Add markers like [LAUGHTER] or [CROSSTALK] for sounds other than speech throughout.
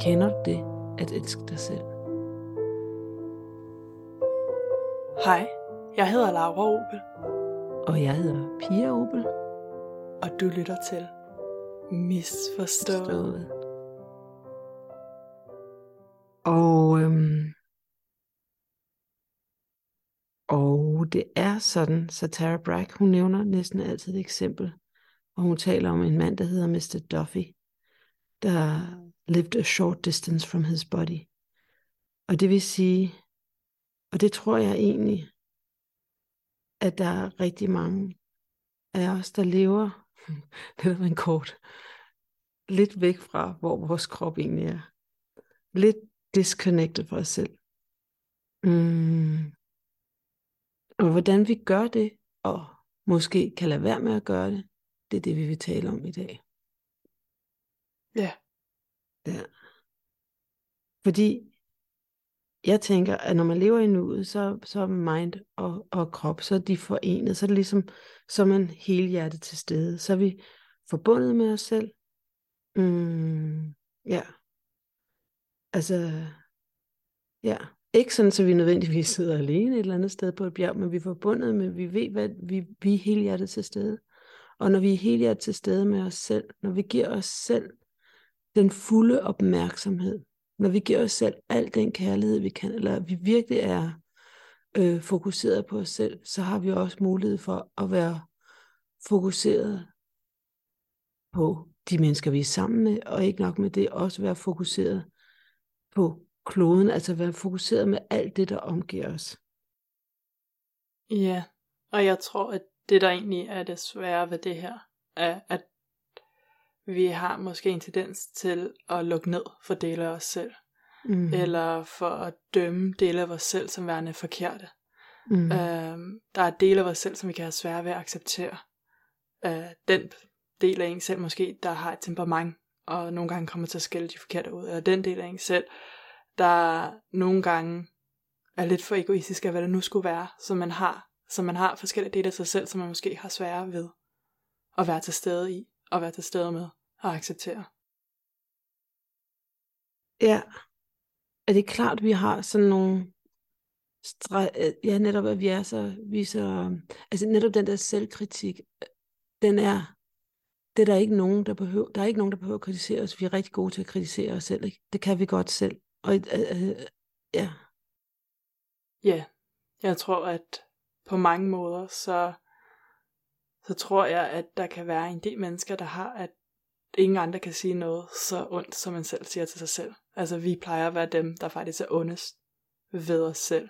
Kender du det, at elske dig selv? Hej, jeg hedder Laura Opel, Og jeg hedder Pia Opel. og du lytter til Misforstået. Forstået. Og, øhm, og det er sådan, så Tara Brach, hun nævner næsten altid et eksempel, og hun taler om en mand, der hedder Mr. Duffy, der lived a short distance from his body. Og det vil sige, og det tror jeg egentlig, at der er rigtig mange af os, der lever [LAUGHS] lidt af en kort, lidt væk fra, hvor vores krop egentlig er. Lidt disconnected fra os selv. Mm. Og hvordan vi gør det, og måske kan lade være med at gøre det, det er det, vi vil tale om i dag. Ja, Ja. Fordi jeg tænker, at når man lever i nuet, så, så er mind og, og krop, så er de forenet. Så er det ligesom, så er man helhjertet til stede. Så er vi forbundet med os selv. Mm, ja. Altså, ja. Ikke sådan, så vi nødvendigvis sidder alene et eller andet sted på et bjerg, men vi er forbundet med, vi ved, hvad vi, vi er helhjertet til stede. Og når vi er til stede med os selv, når vi giver os selv den fulde opmærksomhed, når vi giver os selv al den kærlighed, vi kan, eller vi virkelig er øh, fokuseret på os selv, så har vi også mulighed for at være fokuseret på de mennesker, vi er sammen med, og ikke nok med det, også være fokuseret på kloden, altså være fokuseret med alt det, der omgiver os. ja. Og jeg tror, at det der egentlig er det svære ved det her, er, at vi har måske en tendens til at lukke ned for dele af os selv, Mm. eller for at dømme dele af os selv som værende forkerte. Mm. Øhm, der er dele af os selv, som vi kan have svært ved at acceptere. Øh, den del af en selv måske, der har et temperament, og nogle gange kommer til at skælde de forkerte ud, eller den del af en selv, der nogle gange er lidt for egoistisk af, hvad det nu skulle være, så man har, så man har forskellige dele af sig selv, som man måske har svære ved at være til stede i, og være til stede med, og acceptere. Ja. Er det klart, vi har sådan nogle stre- øh, ja, netop at vi er så, vi er så, altså netop den der selvkritik, den er, det er der ikke nogen, der behøver, der er ikke nogen, der behøver at kritisere os. Vi er rigtig gode til at kritisere os selv, ikke? Det kan vi godt selv. Og øh, øh, ja, Ja, jeg tror, at på mange måder, så, så tror jeg, at der kan være en del mennesker, der har, at ingen andre kan sige noget så ondt, som man selv siger til sig selv. Altså, vi plejer at være dem, der faktisk er ondest ved os selv.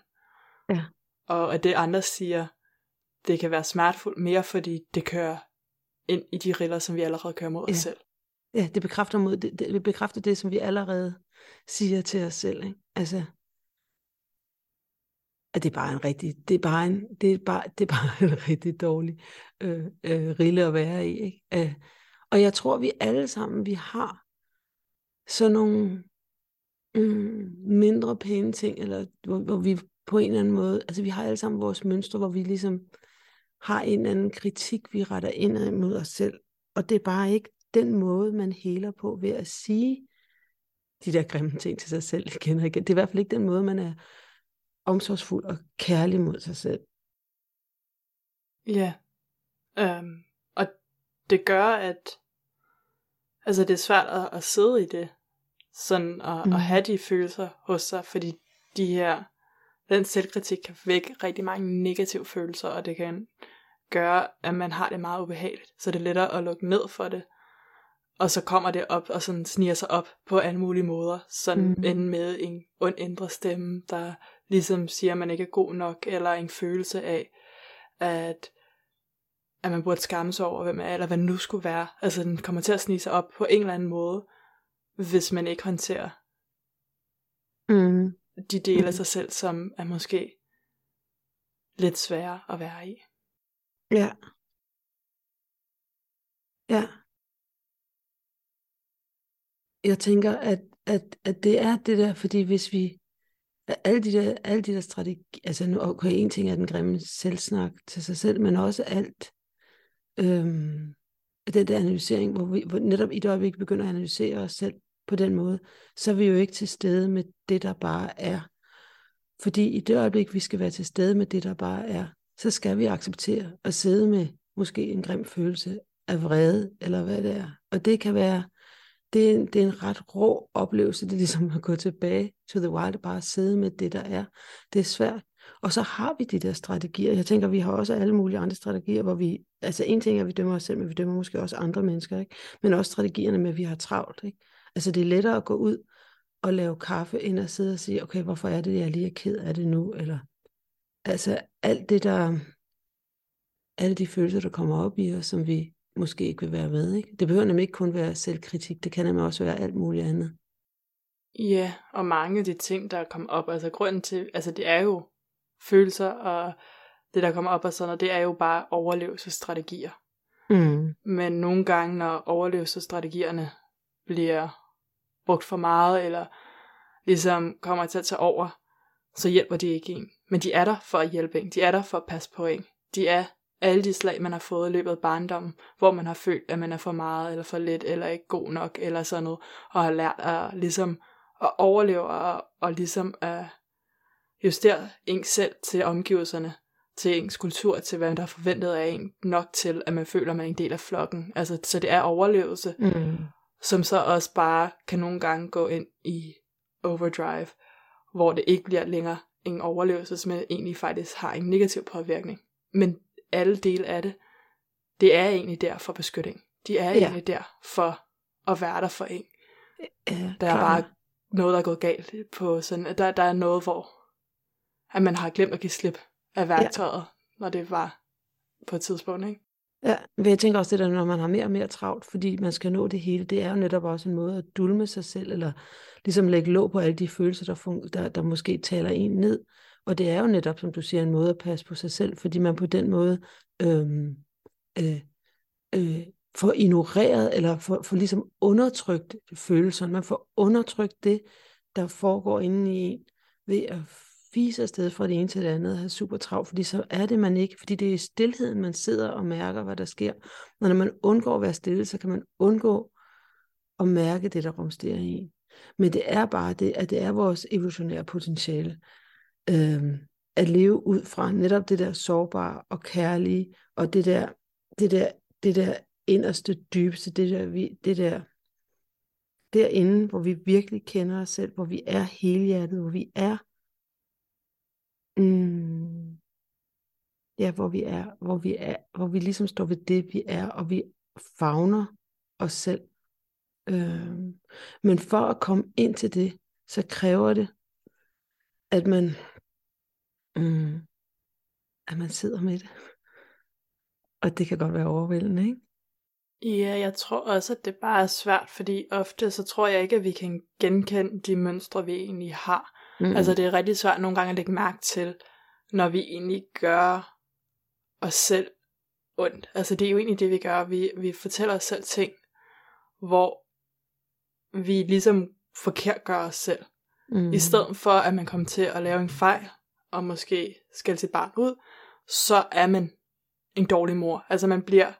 Ja. Og at det andre siger, det kan være smertefuldt mere, fordi det kører ind i de riller, som vi allerede kører mod Ja. os selv. ja det bekræfter, mod, det, det bekræfter det, som vi allerede siger til os selv, ikke? Altså, at det er bare en rigtig, det er bare en, det er bare, det er bare [LAUGHS] en rigtig dårlig øh, øh, rille at være i, ikke? Øh, og jeg tror, vi alle sammen, vi har sådan nogle mm, mindre pæne ting, eller hvor, hvor vi på en eller anden måde, altså vi har alle sammen vores mønstre, hvor vi ligesom har en eller anden kritik, vi retter indad imod os selv. Og det er bare ikke den måde, man heler på ved at sige de der grimme ting til sig selv igen og igen. Det er i hvert fald ikke den måde, man er omsorgsfuld og kærlig mod sig selv. Ja. Øhm, og det gør, at altså det er svært at, at sidde i det, sådan at, mm. At have de følelser hos sig, fordi de her, den selvkritik kan vække rigtig mange negative følelser, og det kan gøre, at man har det meget ubehageligt, så det er lettere at lukke ned for det, og så kommer det op og sådan sniger sig op på alle mulige måder, sådan mm. Enten med en ond indre stemme, der ligesom siger, at man ikke er god nok, eller en følelse af, at at man burde skamme sig over, hvem man er, eller hvad nu skulle være. Altså, den kommer til at snige sig op på en eller anden måde, hvis man ikke håndterer Mm. de dele af Mhm. sig selv, som er måske lidt svære at være i. Ja. Ja. Jeg tænker, at, at, at det er det der, fordi hvis vi, alle de der, alle de der strategi, altså nu, okay, en ting er den grimme selvsnak til sig selv, men også alt, øhm, den der analysering, hvor vi hvor netop i det øjeblik begynder at analysere os selv på den måde, så er vi jo ikke til stede med det, der bare er. Fordi i det øjeblik, vi skal være til stede med det, der bare er, så skal vi acceptere at sidde med måske en grim følelse af vrede, eller hvad det er. Og det kan være, det er, en, det er en ret rå oplevelse, det er ligesom at gå tilbage to the wild, bare sidde med det, der er. Det er svært. Og så har vi de der strategier. Jeg tænker, vi har også alle mulige andre strategier, hvor vi, altså en ting er, at vi dømmer os selv, men vi dømmer måske også andre mennesker, ikke? Men også strategierne med, at vi har travlt, ikke? Altså det er lettere at gå ud og lave kaffe, end at sidde og sige, okay, hvorfor er det, jeg lige er ked af det nu? Eller, altså alt det, der, alle de følelser, der kommer op i os, som vi måske ikke vil være med. Ikke? Det behøver nemlig ikke kun være selvkritik, det kan nemlig også være alt muligt andet. Ja, og mange af de ting, der kommer op, altså grunden til, altså det er jo følelser, og det, der kommer op og sådan noget, det er jo bare overlevelsesstrategier. Mm. Men nogle gange, når overlevelsesstrategierne bliver brugt for meget, eller ligesom kommer til at tage over, så hjælper de ikke en. Men de er der for at hjælpe en. De er der for at passe på en. De er alle de slag, man har fået i løbet af barndommen, hvor man har følt, at man er for meget, eller for lidt, eller ikke god nok, eller sådan noget, og har lært at ligesom at overleve, og, og ligesom at justere en selv til omgivelserne, til ens kultur, til hvad der er forventet af en, nok til, at man føler, at man er en del af flokken. Altså, så det er overlevelse, mm. som så også bare kan nogle gange gå ind i overdrive, hvor det ikke bliver længere en overlevelse, men egentlig faktisk har en negativ påvirkning. Men alle dele af det, det er egentlig der for beskytning. De er ja. egentlig der for at være der for en. Ja, der er bare noget, der er gået galt på sådan, at der, der er noget, hvor at man har glemt at give slip af værktøjet, ja. når det var på et tidspunkt, ikke? Ja, men jeg tænker også det der, når man har mere og mere travlt, fordi man skal nå det hele, det er jo netop også en måde at dulme sig selv, eller ligesom lægge låg på alle de følelser, der, fun- der, der måske taler en ned. Og det er jo netop, som du siger, en måde at passe på sig selv, fordi man på den måde øhm, øh, øh, får ignoreret, eller får, får ligesom undertrykt følelserne. Man får undertrykt det, der foregår inde i en, ved at fise afsted fra det ene til det andet og have super travlt, fordi så er det man ikke, fordi det er i stillheden, man sidder og mærker, hvad der sker. Og når man undgår at være stille, så kan man undgå at mærke det, der rumsterer i en. Men det er bare det, at det er vores evolutionære potentiale øh, at leve ud fra netop det der sårbare og kærlige, og det der, det der, det der inderste dybeste, det der, vi, det der derinde, hvor vi virkelig kender os selv, hvor vi er helhjertet, hvor vi er mm, ja, hvor vi er, hvor vi er, hvor vi ligesom står ved det, vi er, og vi fagner os selv. Øh, men for at komme ind til det, så kræver det, at man mm, at man sidder med det. Og det kan godt være overvældende, ikke? Ja, jeg tror også, at det bare er svært, fordi ofte så tror jeg ikke, at vi kan genkende de mønstre, vi egentlig har. Mm. Altså det er rigtig svært nogle gange at lægge mærke til, når vi egentlig gør os selv ondt. Altså det er jo egentlig det, vi gør. Vi, vi fortæller os selv ting, hvor vi ligesom forkert gør os selv. Mm. I stedet for, at man kommer til at lave en fejl, og måske skal sit barn ud, så er man en dårlig mor. Altså man bliver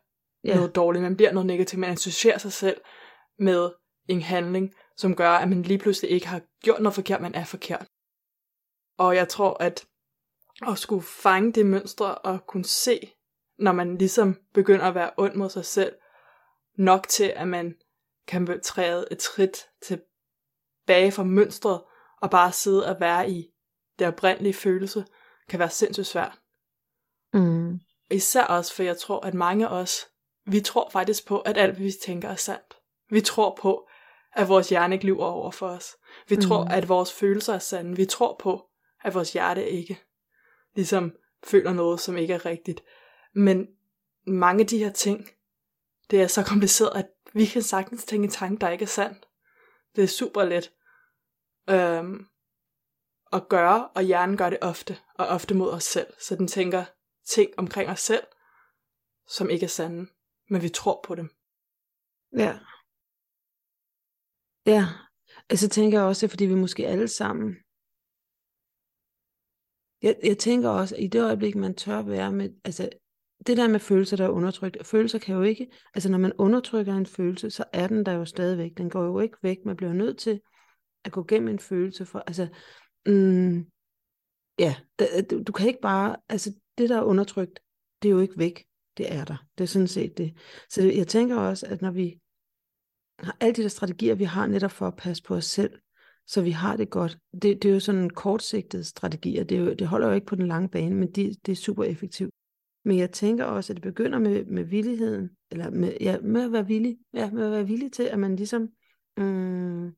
yeah. noget dårligt, man bliver noget negativt, man associerer sig selv med en handling, som gør, at man lige pludselig ikke har gjort noget forkert, man er forkert. Og jeg tror, at at skulle fange det mønstre og kunne se, når man ligesom begynder at være ond mod sig selv, nok til, at man kan betræde et skridt tilbage fra mønstret, og bare sidde og være i det oprindelige følelse, kan være sindssygt svært. Mm. Især også, for jeg tror, at mange af os, vi tror faktisk på, at alt, hvad vi tænker, er sandt. Vi tror på, at vores hjerne ikke lyver over for os. Vi mm. tror, at vores følelser er sande. Vi tror på, at vores hjerte ikke ligesom føler noget, som ikke er rigtigt. Men mange af de her ting, det er så kompliceret, at vi kan sagtens tænke en tanke, der ikke er sand. Det er super let øhm, at gøre, og hjernen gør det ofte, og ofte mod os selv. Så den tænker ting omkring os selv, som ikke er sande, men vi tror på dem. Ja. Ja, altså tænker jeg også, fordi vi måske alle sammen jeg, jeg tænker også, at i det øjeblik, man tør være med, altså det der med følelser, der er undertrykt, følelser kan jo ikke, altså når man undertrykker en følelse, så er den der jo stadigvæk. Den går jo ikke væk. Man bliver nødt til at gå gennem en følelse for, altså, mm, ja, øh, du, du kan ikke bare, altså det der er undertrykt, det er jo ikke væk. Det er der. Det er sådan set det. Så jeg tænker også, at når vi har alle de der strategier, vi har netop for at passe på os selv, så vi har det godt. Det, det er jo sådan en kortsigtet strategi, og det, er jo, det holder jo ikke på den lange bane, men det, det er super effektivt. Men jeg tænker også, at det begynder med, med villigheden, eller med, ja, med at være villig, ja, med at være villig til, at man ligesom, mm,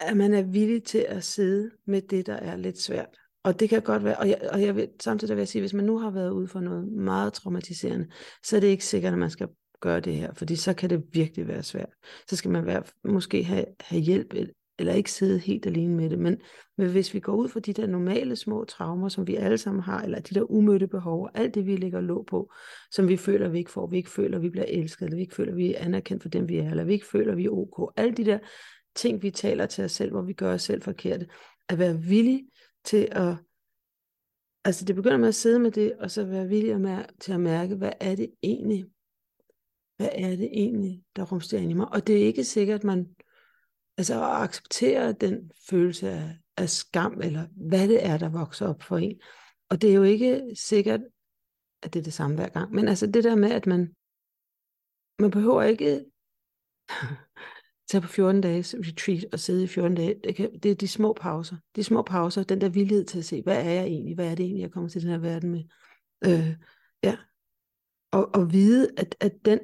at man er villig til at sidde med det, der er lidt svært. Og det kan godt være, og jeg, og jeg vil, samtidig vil jeg sige, hvis man nu har været ude for noget meget traumatiserende, så er det ikke sikkert, at man skal gøre det her, fordi så kan det virkelig være svært. Så skal man være, måske have, have hjælp, eller ikke sidde helt alene med det. Men, men hvis vi går ud fra de der normale små traumer, som vi alle sammen har, eller de der umødte behov, alt det vi lægger låg på, som vi føler, vi ikke får, vi ikke føler, vi bliver elsket, eller vi ikke føler, vi er anerkendt for dem, vi er, eller vi ikke føler, vi er ok. Alle de der ting, vi taler til os selv, hvor vi gør os selv forkerte. At være villig til at Altså det begynder med at sidde med det, og så være villig med, til at mærke, hvad er det egentlig, hvad er det egentlig, der rumsterer ind i mig. Og det er ikke sikkert, at man altså at acceptere den følelse af, af skam, eller hvad det er, der vokser op for en. Og det er jo ikke sikkert, at det er det samme hver gang. Men altså det der med, at man, man behøver ikke tage på 14 dages retreat og sidde i 14 dage. Det, kan, det er de små pauser. De små pauser, den der villighed til at se, hvad er jeg egentlig? Hvad er det egentlig, jeg kommer til den her verden med? Øh, ja. Og, og vide, at, at, den,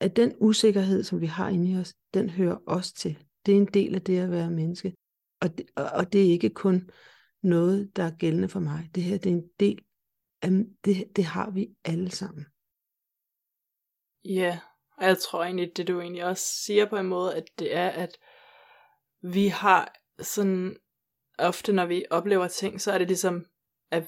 at den usikkerhed, som vi har inde i os, den hører os til. Det er en del af det at være menneske. Og det, og, og det er ikke kun noget, der er gældende for mig. Det her det er en del af, det, det har vi alle sammen. Ja, og jeg tror egentlig, det du egentlig også siger på en måde, at det er, at vi har sådan, ofte når vi oplever ting, så er det ligesom, at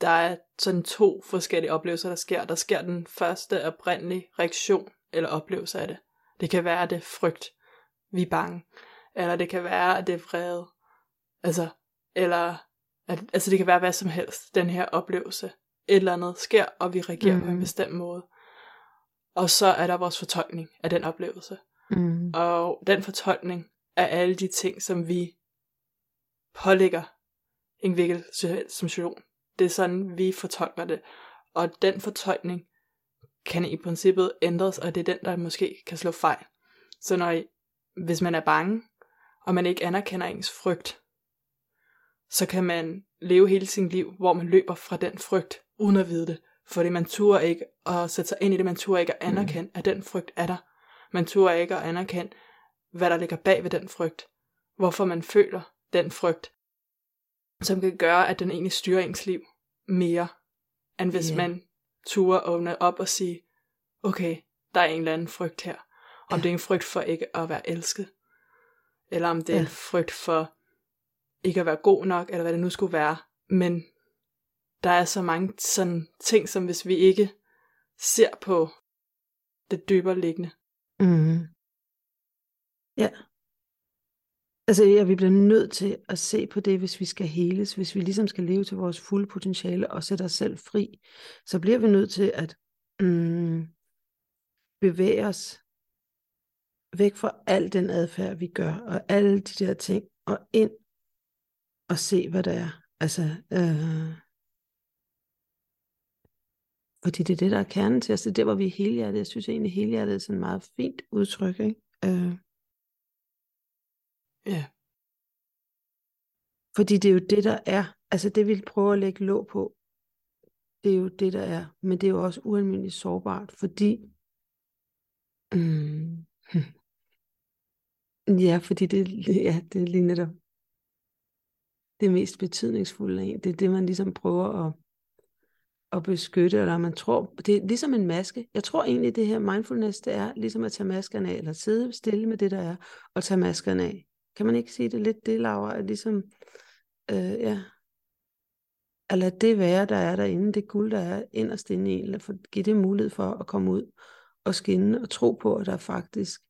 der er sådan to forskellige oplevelser, der sker. Der sker den første oprindelige reaktion eller oplevelse af det. Det kan være, at det er frygt, vi er bange. Eller det kan være, at det er vrede. Altså, eller, at, altså det kan være hvad som helst, den her oplevelse. Et eller andet sker, og vi reagerer mm. på en mm. bestemt måde. Og så er der vores fortolkning af den oplevelse. Mm. Og den fortolkning af alle de ting, som vi pålægger en hvilket som. Det er sådan, vi fortolker det. Og den fortolkning kan i princippet ændres, og det er den, der måske kan slå fejl. Så når I, hvis man er bange, og man ikke anerkender ens frygt, så kan man leve hele sin liv, hvor man løber fra den frygt, uden at vide det. Fordi man turer ikke at sætte sig ind i det, man turer ikke at mm. anerkende, mm. at den frygt er der. Man turer ikke at anerkende, hvad der ligger bag ved den frygt. Hvorfor man føler den frygt, som kan gøre, at den egentlig styrer ens liv mere, end hvis yeah. man turer åbne op og sige, okay, der er en eller anden frygt her. Om ja. det er en frygt for ikke at være elsket, eller om det er ja. en frygt for ikke at være god nok, eller hvad det nu skulle være. Men der er så mange sådan ting, som hvis vi ikke ser på det dybere liggende. Mm. Mm-hmm. Ja. Altså, ja, vi bliver nødt til at se på det, hvis vi skal heles, hvis vi ligesom skal leve til vores fulde potentiale og sætte os selv fri, så bliver vi nødt til at mm, bevæge os væk fra al den adfærd, vi gør, og alle de der ting, og ind og se, hvad der er. Altså, øh, fordi det er det, der er kernen til os. Det er der, hvor vi er helhjertet. Jeg synes egentlig, helhjertet er sådan et meget fint udtryk. Ikke? Øh. Ja. Fordi det er jo det, der er. Altså det, vi prøver at lægge låg på, det er jo det, der er. Men det er jo også ualmindeligt sårbart, fordi... Mm, [LAUGHS] ja, fordi det, ja, det er lige netop det mest betydningsfulde af Det er det, man ligesom prøver at at beskytte, eller man tror, det er ligesom en maske. Jeg tror egentlig, det her mindfulness, det er ligesom at tage maskerne af, eller sidde stille med det, der er, og tage maskerne af. Kan man ikke sige det lidt, det, Laura, at ligesom, øh, ja, eller det være, der er derinde, det guld, der er inderst inde i en, eller for, give det mulighed for at komme ud og skinne og tro på, at der faktisk,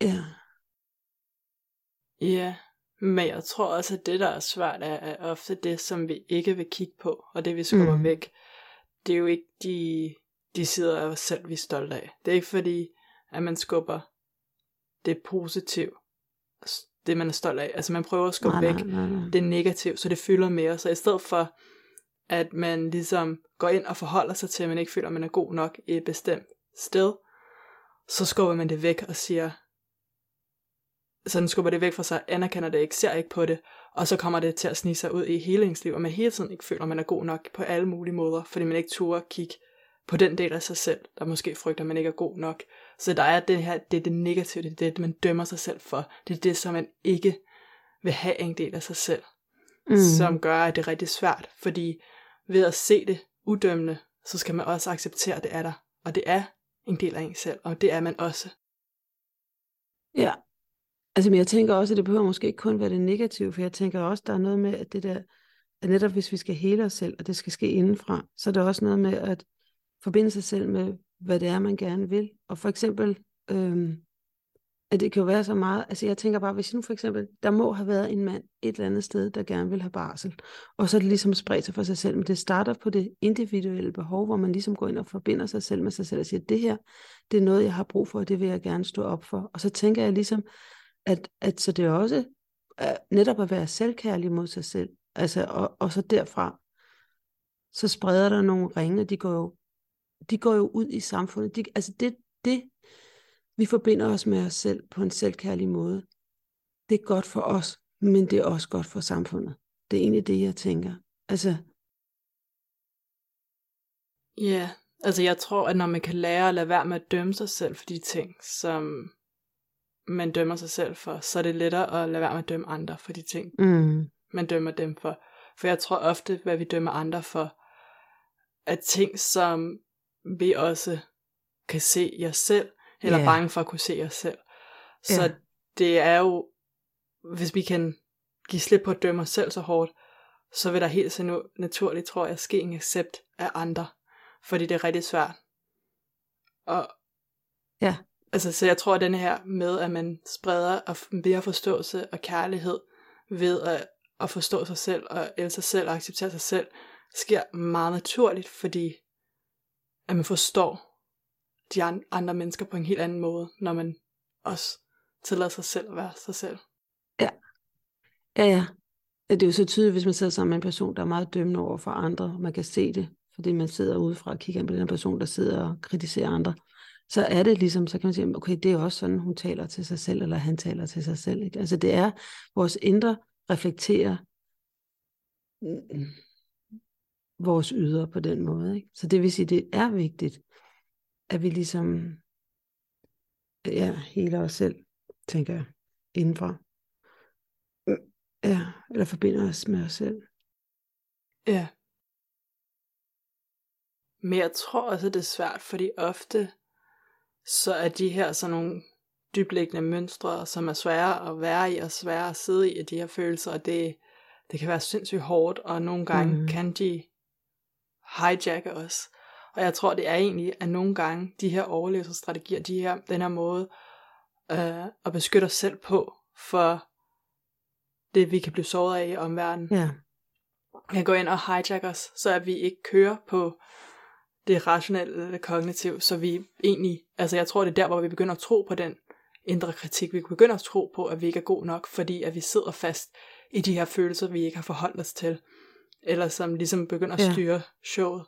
ja. Ja, men jeg tror også, at det, der er svært, er, er ofte det, som vi ikke vil kigge på, og det vi skubber mm. væk. det er jo ikke de, de sider af os selv, vi er stolte af. Det er ikke fordi, at man skubber det positive, det man er stolt af. Altså man prøver at skubbe Nej, væk nej, nej, nej. det negative, så det fylder mere. Så i stedet for, at man ligesom går ind og forholder sig til, at man ikke føler, at man er god nok i et bestemt sted, så skubber man det væk og siger, sådan skubber det væk fra sig, anerkender det ikke, ser ikke på det, og så kommer det til at snige sig ud i hele ens liv, og man hele tiden ikke føler, at man er god nok på alle mulige måder, fordi man ikke turde kigge på den del af sig selv, der måske frygter, at man ikke er god nok. Så der er det her, det er det negative, det er det, man dømmer sig selv for. Det er det, som man ikke vil have en del af sig selv, mm. som gør, at det er rigtig svært, fordi ved at se det udømmende, så skal man også acceptere, at det er der, og det er en del af en selv, og det er man også. Ja, altså men jeg tænker også, at det behøver måske ikke kun være det negative, for jeg tænker også, der er noget med, at det der, at netop hvis vi skal hele os selv, og det skal ske indenfra, så er der også noget med at forbinde sig selv med, hvad det er, man gerne vil. Og for eksempel, øhm, at det kan jo være så meget, altså jeg tænker bare, hvis nu for eksempel, der må have været en mand et eller andet sted, der gerne vil have barsel, og så er det ligesom spredt sig for sig selv, men det starter på det individuelle behov, hvor man ligesom går ind og forbinder sig selv med sig selv og siger, det her, det er noget, jeg har brug for, og det vil jeg gerne stå op for. Og så tænker jeg ligesom, at, at så det er også at netop at være selvkærlig mod sig selv, altså, og, og så derfra, så spreder der nogle ringe, de går jo, de går jo ud i samfundet. De, altså det, det, vi forbinder os med os selv på en selvkærlig måde. Det er godt for os, men det er også godt for samfundet. Det er egentlig det, jeg tænker. Altså, Ja, yeah. altså jeg tror, at når man kan lære at lade være med at dømme sig selv for de ting, som man dømmer sig selv for, så er det lettere at lade være med at dømme andre for de ting, mm, man dømmer dem for. For jeg tror ofte, hvad vi dømmer andre for, er ting, som vi også kan se i os selv, eller Ja. bange for at kunne se os selv. Så Ja. det er jo, hvis vi kan give slip på at dømme os selv så hårdt, så vil der helt så naturligt, tror jeg, ske en accept af andre. Fordi det er rigtig svært. Og Ja. Altså, så jeg tror, at den her med, at man spreder og mere forståelse og kærlighed ved at, at forstå sig selv og elske sig selv og acceptere sig selv, sker meget naturligt, fordi at man forstår de andre mennesker på en helt anden måde, når man også tillader sig selv at være sig selv. ja, ja. ja. Det er jo så tydeligt, hvis man sidder sammen med en person, der er meget dømmende over for andre, og man kan se det, fordi man sidder udefra og kigger ind på den person, der sidder og kritiserer andre. Så er det ligesom, så kan man sige, okay, det er også sådan, hun taler til sig selv, eller han taler til sig selv. Ikke? Altså det er, vores indre reflekterer mm, vores ydre på den måde. Ikke? Så det vil sige, det er vigtigt, at vi ligesom ja, heler os selv, tænker jeg, indenfra. Ja, eller forbinder os med os selv. Ja. Men jeg tror også, det er svært, fordi ofte så er de her sådan nogle dybliggende mønstre, som er svære at være i og svære at sidde i, de her følelser, og det, det kan være sindssygt hårdt, og nogle gange mm. kan de hijacke os. Og jeg tror, det er egentlig, at nogle gange de her overlevelsesstrategier, de her, den her måde øh, at beskytte os selv på, for det vi kan blive såret af i omverdenen, Ja, kan gå ind og hijack os, så at vi ikke kører på det rationelle eller kognitive, så vi egentlig, altså jeg tror det er der, hvor vi begynder at tro på den indre kritik, vi begynder at tro på, at vi ikke er god nok, fordi at vi sidder fast i de her følelser, vi ikke har forholdt os til, eller som ligesom begynder at Ja. styre showet.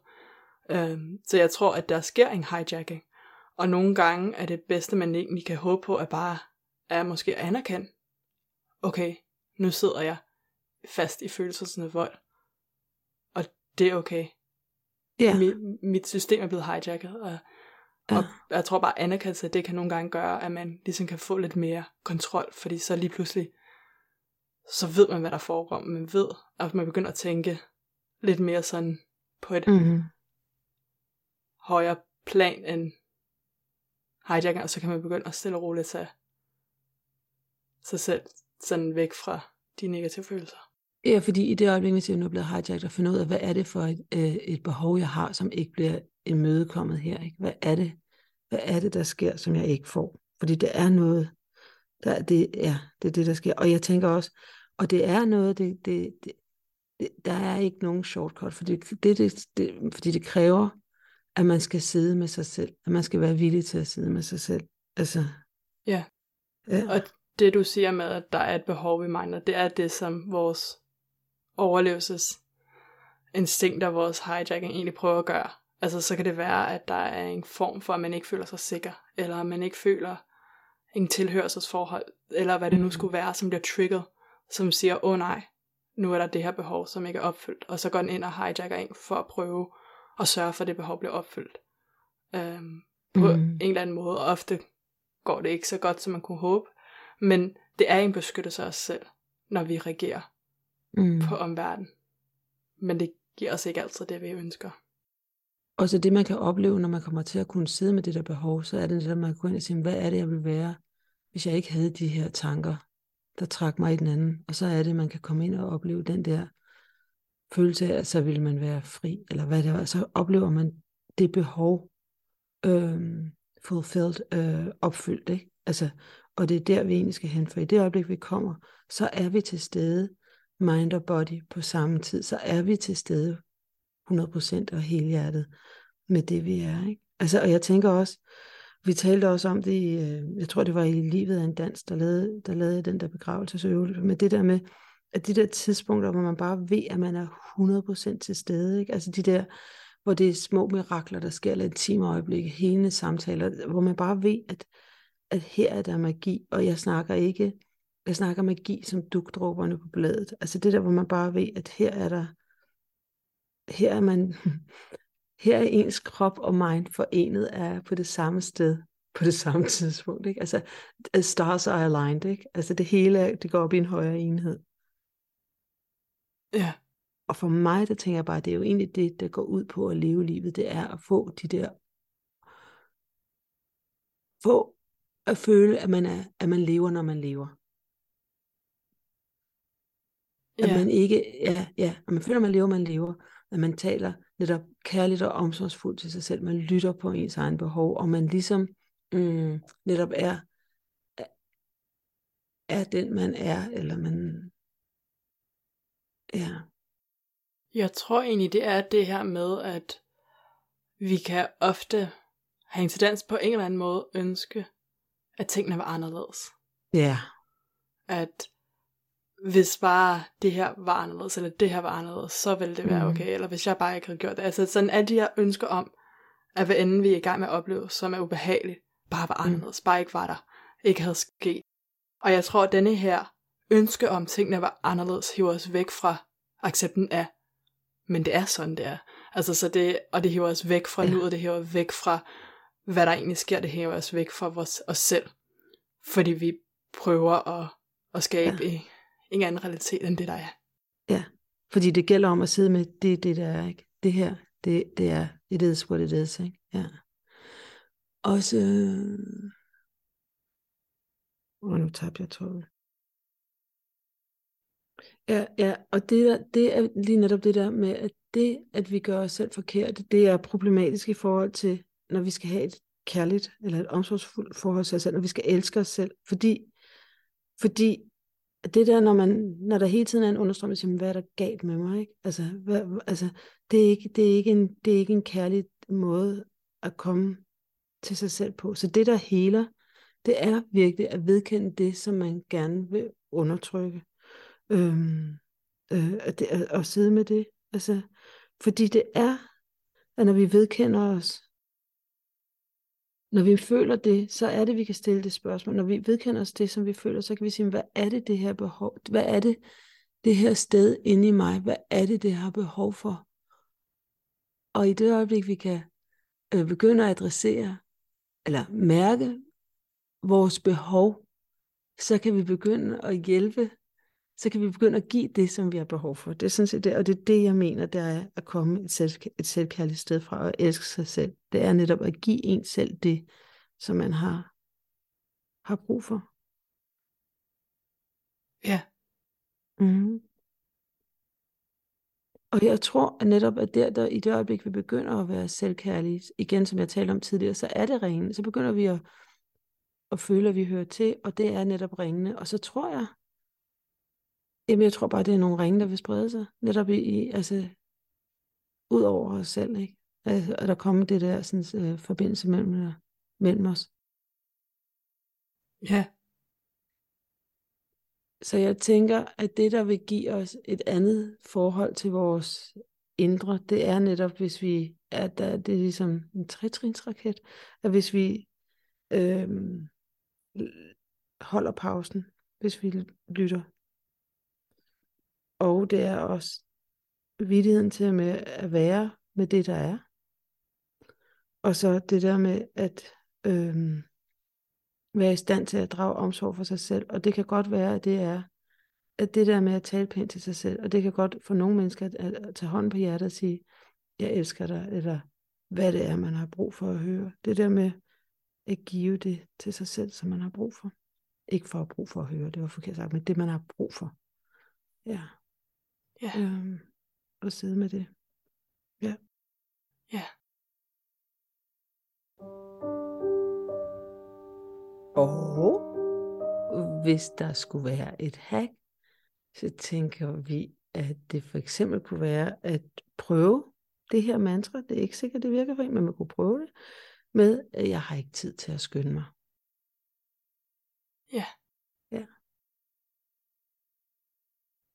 Øhm, så jeg tror, at der sker en hijacking, og nogle gange er det bedste, man egentlig kan håbe på, at bare er måske at anerkende, okay, nu sidder jeg fast i følelserne vold, og det er okay. Ja, Mit, mit system er blevet hijacket, og, Ja. og jeg tror bare, anerkendelse, det kan nogle gange gøre, at man ligesom kan få lidt mere kontrol, fordi så lige pludselig, så ved man, hvad der foregår. Man ved, at man begynder at tænke lidt mere sådan på et mm-hmm. højere plan end hijacking, og så kan man begynde at stille og roligt tage sig selv sådan væk fra de negative følelser. Ja, fordi i det øjeblik, hvis jeg nu er blevet hijacket, og finde ud af, hvad er det for et, øh, et behov, jeg har, som ikke bliver imødekommet her, ikke? Hvad er det, hvad er det, der sker, som jeg ikke får? Fordi det er noget, der, det, ja, det er det, der sker. Og jeg tænker også, og det er noget, det, det, det, det, der er ikke nogen shortcut, fordi det, det, det, fordi det kræver, at man skal sidde med sig selv, at man skal være villig til at sidde med sig selv. Altså, Ja. ja. Og det du siger med, at der er et behov i mig, det er det, som vores overlevelses instinkter, vores hijacking egentlig prøver at gøre. Altså så kan det være, at der er en form for, at man ikke føler sig sikker, eller at man ikke føler en tilhørselsforhold, eller hvad det nu Mm. skulle være, som bliver trigget, som siger, åh oh, nej, nu er der det her behov, som ikke er opfyldt, og så går den ind og hijacker en for at prøve at sørge for, at det behov bliver opfyldt. Øhm, på Mm. en eller anden måde. Ofte går det ikke så godt, som man kunne håbe, men det er en beskyttelse af os selv, når vi reagerer mm. på omverdenen. Men det giver os ikke altid det, vi ønsker. Og så det, man kan opleve, når man kommer til at kunne sidde med det der behov, så er det det, der man kan gå ind og sige, hvad er det, jeg vil være, hvis jeg ikke havde de her tanker, der trak mig i den anden. Og så er det, man kan komme ind og opleve den der følelse af, at så vil man være fri, eller hvad det er. Så oplever man det behov øhm, fulfilled, øh, opfyldt. Ikke? Altså, og det er der, vi egentlig skal hen, for i det øjeblik, vi kommer, så er vi til stede, mind og body på samme tid, så er vi til stede 100% og helhjertet med det, vi er. Ikke? Altså, og jeg tænker også, vi talte også om det, i, øh, jeg tror det var i livet af en dans, der lavede, der lavede den der begravelsesøvelse, med det der med, at de der tidspunkter, hvor man bare ved, at man er 100% til stede, ikke? altså de der, hvor det er små mirakler, der sker, eller intime øjeblik, hele samtaler, hvor man bare ved, at, at her er der magi, og jeg snakker ikke, jeg snakker magi som dugdråberne på bladet, altså det der, hvor man bare ved, at her er der, her er man, [LAUGHS] her er ens krop og mind forenet er på det samme sted, på det samme [LAUGHS] tidspunkt, ikke? Altså, stars are aligned, ikke? Altså det hele, det går op i en højere enhed. Ja, Og for mig, der tænker jeg bare, det er jo egentlig det, der går ud på at leve livet, det er at få de der, få at føle, at man, er, at man lever, når man lever. At ja, man ikke, ja, ja, at man føler, at man lever, man lever. At man taler netop kærligt og omsorgsfuldt til sig selv. Man lytter på ens egen behov, og man ligesom mm, netop er, er den, man er, eller man, ja, Jeg tror egentlig, det er det her med, at vi kan ofte have en tendens på en eller anden måde ønske, at tingene var anderledes. ja, At hvis bare det her var anderledes, eller det her var anderledes, så ville det være Mhm. okay. Eller hvis jeg bare ikke havde gjort det. Altså sådan alle de her ønsker om, at hvad enden vi er i gang med at opleve, som er ubehageligt, bare var Mm. anderledes, bare ikke var der, ikke havde sket. Og jeg tror, at denne her ønske om tingene var anderledes, hiver os væk fra accepten af, men det er sådan, det er. Altså, så det, og det hiver os væk fra ja. nuet, det hiver væk fra, hvad der egentlig sker, det hiver os væk fra vores, os selv. Fordi vi prøver at, at skabe ja ingen anden realitet, end det der er. Ja, fordi det gælder om at sidde med, det det, der er, ikke? Det her, det, det er, it is what it is, ikke? Ja. Også, øh, og nu tabte jeg tråden. Ja, ja, og det, der, det er lige netop det der med, at det, at vi gør os selv forkert, det er problematisk i forhold til, når vi skal have et kærligt eller et omsorgsfuldt forhold til os selv, når vi skal elske os selv, fordi, fordi det der, når, man, når der hele tiden er en understrøm, siger, hvad er der galt med mig, ikke? Altså, hvad, altså det, er ikke, det, er ikke en, det er ikke en kærlig måde at komme til sig selv på. Så det, der heler, det er virkelig at vedkende det, som man gerne vil undertrykke. Øhm, øh, at, det, at, at sidde med det. Altså, fordi det er, at når vi vedkender os, når vi føler det, så er det, vi kan stille det spørgsmål. Når vi vedkender os det, som vi føler, så kan vi sige, hvad er det, det her behov? Hvad er det, det her sted inde i mig? Hvad er det, det har behov for? Og i det øjeblik, vi kan øh, begynde at adressere, eller mærke vores behov, så kan vi begynde at hjælpe, så kan vi begynde at give det, som vi har behov for. Det er sådan set det, og det er det, jeg mener, der er at komme et, selv, et selvkærligt sted fra og elske sig selv. Det er netop at give en selv det, som man har, har brug for. Ja, Mm. Og jeg tror at netop, at der, der, i det øjeblik, vi begynder at være selvkærlige, igen som jeg talte om tidligere, så er det ringende. Så begynder vi at, at føle, at vi hører til, og det er netop ringende. Og så tror jeg, Jamen, jeg tror bare, det er nogle ringe, der vil sprede sig. Netop i, altså, ud over os selv, ikke? Altså, at der kommer det der sådan, øh, forbindelse mellem, mellem os. Ja. Så jeg tænker, at det, der vil give os et andet forhold til vores indre, det er netop, hvis vi, at der, det er ligesom en tretrinsraket, at hvis vi øh, holder pausen, hvis vi lytter. Og det er også vidtigheden til med at være med det, der er. Og så det der med at øh, være i stand til at drage omsorg for sig selv. Og det kan godt være, at det er at det der med at tale pænt til sig selv, og det kan godt for nogle mennesker at, at, at tage hånden på hjertet og sige, jeg elsker dig, eller hvad det er, man har brug for at høre. Det der med at give det til sig selv, som man har brug for. Ikke for at brug for at høre, det var forkert sagt, men det man har brug for. Ja. Ja. Øhm, og sidde med det. Ja. Ja. Og hvis der skulle være et hack, så tænker vi, at det for eksempel kunne være at prøve det her mantra. Det er ikke sikkert, det virker for en, men man kunne prøve det med, at jeg har ikke tid til at skynde mig. Ja. Ja.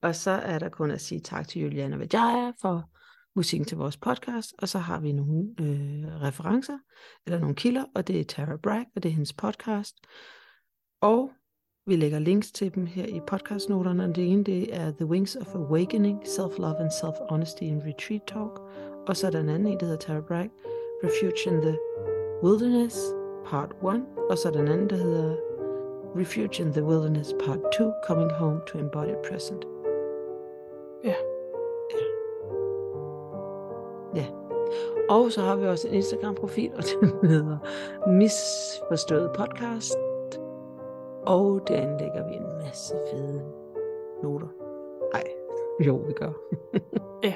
Og så er der kun at sige tak til Juliana Vajaya for musikken til vores podcast, og så har vi nogle øh, referencer, eller nogle kilder, og det er Tara Bragg, og det er hendes podcast. Og vi lægger links til dem her i podcastnoterne, det ene det er The Wings of Awakening, Self-Love and Self-Honesty in Retreat Talk, og så er der en anden en, der hedder Tara Bragg, Refuge in the Wilderness, Part 1, og så er der en anden, der hedder Refuge in the Wilderness, Part 2, Coming Home to Embodied Present. Og så har vi også en Instagram-profil, og den [LAUGHS] hedder Misforstået Podcast. Og derinde lægger vi en masse fede noter. Nej, jo, vi gør. [LAUGHS] ja.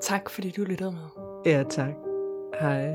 Tak fordi du lyttede med. Ja, tak. Hej.